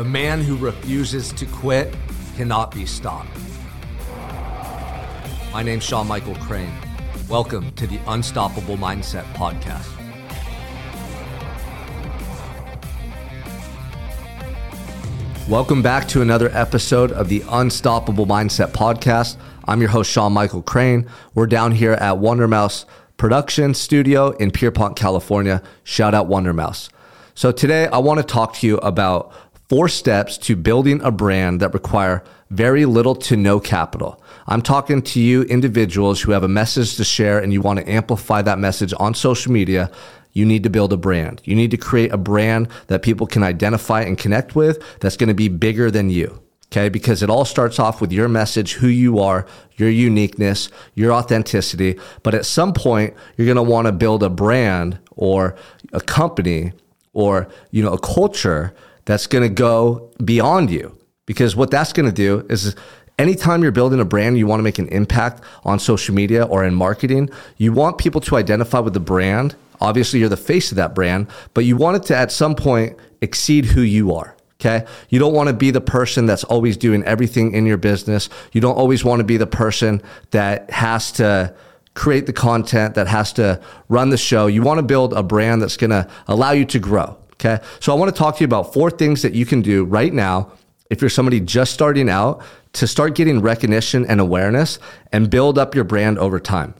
The man who refuses to quit cannot be stopped. My name's Sean Michael Crane. Welcome to the Unstoppable Mindset Podcast. Welcome back to another episode of the Unstoppable Mindset Podcast. I'm your host, Sean Michael Crane. We're down here at Wonder Mouse Production Studio in Pierpont, California. Shout out Wonder Mouse. So today I want to talk to you about four steps to building a brand that require very little to no capital. I'm talking to you individuals who have a message to share and you want to amplify that message on social media. You need to build a brand. You need to create a brand that people can identify and connect with that's going to be bigger than you. Okay. Because it all starts off with your message, who you are, your uniqueness, your authenticity. But at some point, you're going to want to build a brand or a company or, you know, a culture that's going to go beyond you. Because what that's going to do is anytime you're building a brand, you want to make an impact on social media or in marketing, you want people to identify with the brand. Obviously, you're the face of that brand, but you want it to at some point exceed who you are. Okay. You don't want to be the person that's always doing everything in your business. You don't always want to be the person that has to create the content, that has to run the show. You want to build a brand that's going to allow you to grow. Okay. So I want to talk to you about four things that you can do right now if you're somebody just starting out to start getting recognition and awareness and build up your brand over time.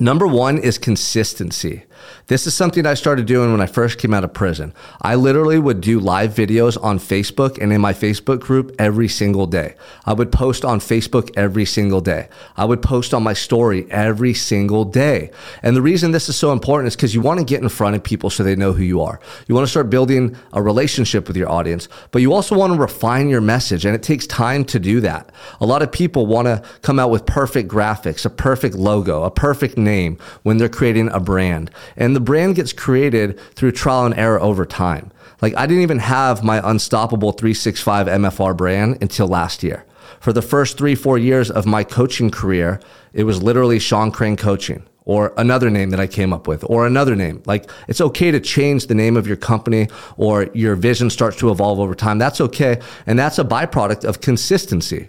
Number one is consistency. This is something I started doing when I first came out of prison. I literally would do live videos on Facebook and in my Facebook group every single day. I would post on Facebook every single day. I would post on my story every single day. And the reason this is so important is because you want to get in front of people so they know who you are. You want to start building a relationship with your audience, but you also want to refine your message and it takes time to do that. A lot of people want to come out with perfect graphics, a perfect logo, a perfect name when they're creating a brand. And the brand gets created through trial and error over time. Like I didn't even have my unstoppable 365 MFR brand until last year. For the first three, four years of my coaching career, it was literally Sean Crane Coaching or another name that I came up with or another name. Like it's okay to change the name of your company or your vision starts to evolve over time. That's okay. And that's a byproduct of consistency.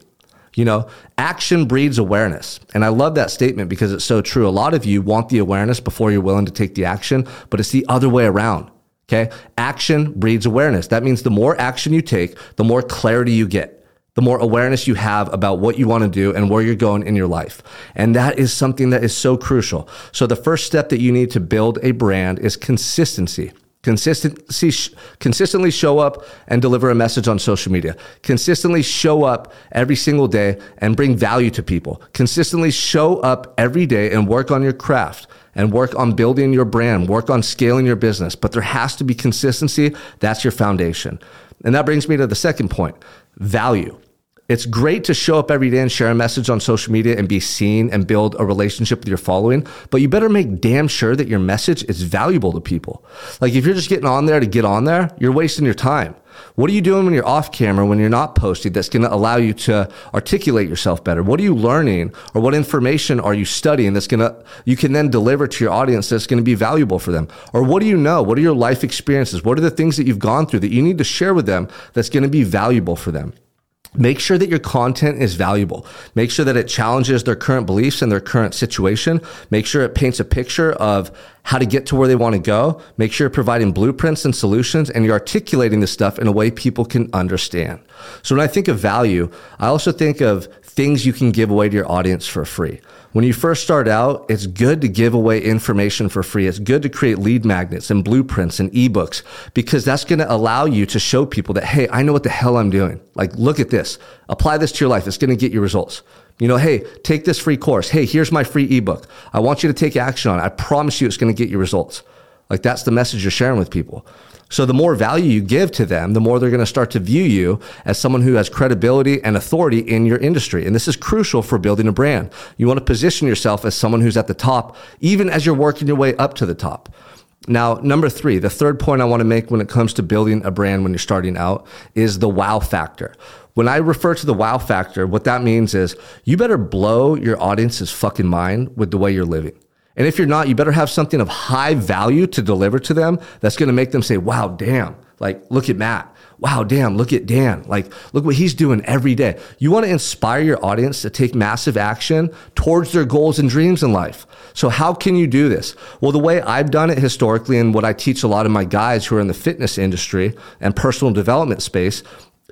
You know, action breeds awareness. And I love that statement because it's so true. A lot of you want the awareness before you're willing to take the action, but it's the other way around. Okay. Action breeds awareness. That means the more action you take, the more clarity you get, the more awareness you have about what you want to do and where you're going in your life. And that is something that is so crucial. So the first step that you need to build a brand is consistency. Consistency, consistently show up and deliver a message on social media. Consistently show up every single day and bring value to people. Consistently show up every day and work on your craft and work on building your brand, work on scaling your business. But there has to be consistency. That's your foundation. And that brings me to the second point value. It's great to show up every day and share a message on social media and be seen and build a relationship with your following, but you better make damn sure that your message is valuable to people. Like if you're just getting on there to get on there, you're wasting your time. What are you doing when you're off camera, when you're not posting that's going to allow you to articulate yourself better? What are you learning or what information are you studying that's going to, you can then deliver to your audience that's going to be valuable for them? Or what do you know? What are your life experiences? What are the things that you've gone through that you need to share with them that's going to be valuable for them? Make sure that your content is valuable. Make sure that it challenges their current beliefs and their current situation. Make sure it paints a picture of how to get to where they want to go. Make sure you're providing blueprints and solutions and you're articulating this stuff in a way people can understand. So when I think of value, I also think of things you can give away to your audience for free. When you first start out, it's good to give away information for free. It's good to create lead magnets and blueprints and ebooks because that's going to allow you to show people that, hey, I know what the hell I'm doing. Like, look at this. Apply this to your life. It's going to get you results. You know, hey, take this free course. Hey, here's my free ebook. I want you to take action on it. I promise you it's going to get you results. Like, that's the message you're sharing with people. So the more value you give to them, the more they're going to start to view you as someone who has credibility and authority in your industry. And this is crucial for building a brand. You want to position yourself as someone who's at the top, even as you're working your way up to the top. Now, number three, the third point I want to make when it comes to building a brand when you're starting out is the wow factor. When I refer to the wow factor, what that means is you better blow your audience's fucking mind with the way you're living. And if you're not, you better have something of high value to deliver to them that's going to make them say, wow, damn, like, look at Matt. wow, damn, look at Dan. Like, look what he's doing every day. You want to inspire your audience to take massive action towards their goals and dreams in life. So, how can you do this? Well, the way I've done it historically, and what I teach a lot of my guys who are in the fitness industry and personal development space,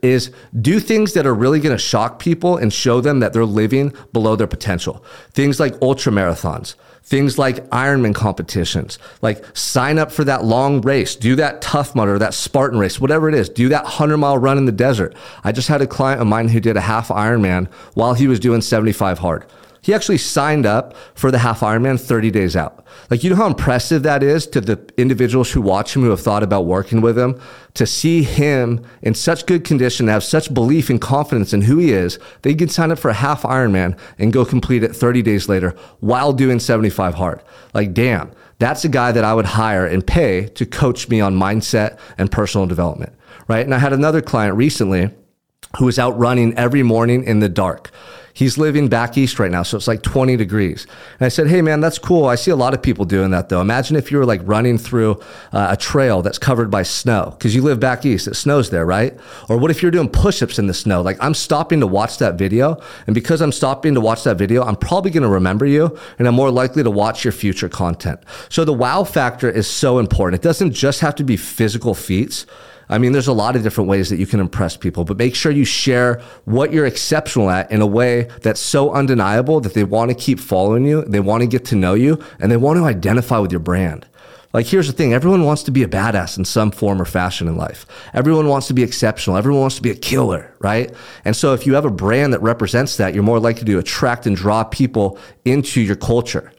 is do things that are really going to shock people and show them that they're living below their potential. Things like ultra marathons, things like Ironman competitions, like sign up for that long race, do that Tough Mudder, that Spartan race, whatever it is, do that 100 mile run in the desert. I just had a client of mine who did a half Ironman while he was doing 75 hard. He actually signed up for the half Ironman 30 days out. Like, you know how impressive that is to the individuals who watch him, who have thought about working with him, to see him in such good condition, have such belief and confidence in who he is, they can sign up for a half Ironman and go complete it 30 days later while doing 75 hard. Like, damn, that's a guy that I would hire and pay to coach me on mindset and personal development, right? And I had another client recently who was out running every morning in the dark. He's living back east right now, so it's like 20 degrees. And I said, Hey, man, that's cool. I see a lot of people doing that, though. Imagine if you were like running through uh, a trail that's covered by snow because you live back east. It snows there, right? Or what if you're doing push ups in the snow? Like, I'm stopping to watch that video. And because I'm stopping to watch that video, I'm probably going to remember you and I'm more likely to watch your future content. So the wow factor is so important. It doesn't just have to be physical feats. I mean, there's a lot of different ways that you can impress people, but make sure you share what you're exceptional at in a way that's so undeniable that they want to keep following you, they want to get to know you, and they want to identify with your brand. Like, here's the thing everyone wants to be a badass in some form or fashion in life. Everyone wants to be exceptional. Everyone wants to be a killer, right? And so, if you have a brand that represents that, you're more likely to attract and draw people into your culture.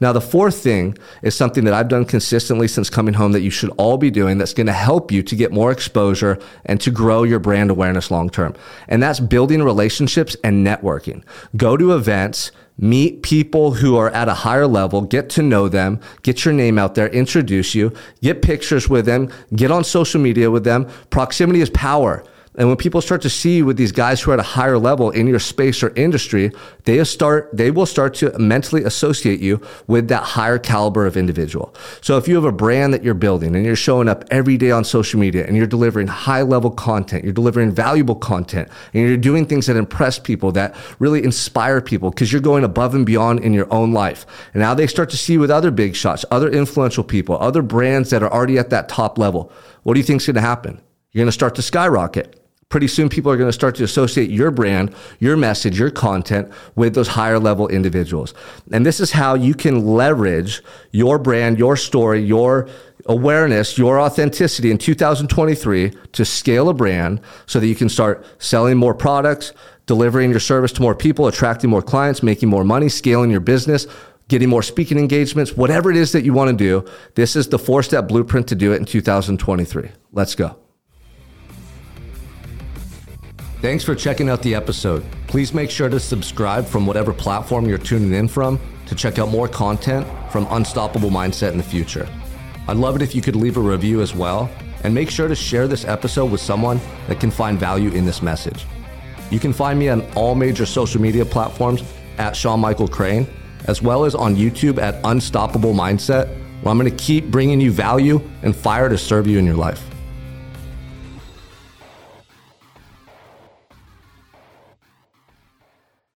Now, the fourth thing is something that I've done consistently since coming home that you should all be doing that's going to help you to get more exposure and to grow your brand awareness long term. And that's building relationships and networking. Go to events, meet people who are at a higher level, get to know them, get your name out there, introduce you, get pictures with them, get on social media with them. Proximity is power. And when people start to see you with these guys who are at a higher level in your space or industry, they start they will start to mentally associate you with that higher caliber of individual. So if you have a brand that you're building and you're showing up every day on social media and you're delivering high level content, you're delivering valuable content, and you're doing things that impress people that really inspire people because you're going above and beyond in your own life. And now they start to see with other big shots, other influential people, other brands that are already at that top level. What do you think is going to happen? You're going to start to skyrocket pretty soon people are going to start to associate your brand, your message, your content with those higher level individuals. And this is how you can leverage your brand, your story, your awareness, your authenticity in 2023 to scale a brand so that you can start selling more products, delivering your service to more people, attracting more clients, making more money, scaling your business, getting more speaking engagements, whatever it is that you want to do. This is the four step blueprint to do it in 2023. Let's go. Thanks for checking out the episode. Please make sure to subscribe from whatever platform you're tuning in from to check out more content from Unstoppable Mindset in the future. I'd love it if you could leave a review as well, and make sure to share this episode with someone that can find value in this message. You can find me on all major social media platforms at Sean Michael Crane, as well as on YouTube at Unstoppable Mindset, where I'm going to keep bringing you value and fire to serve you in your life.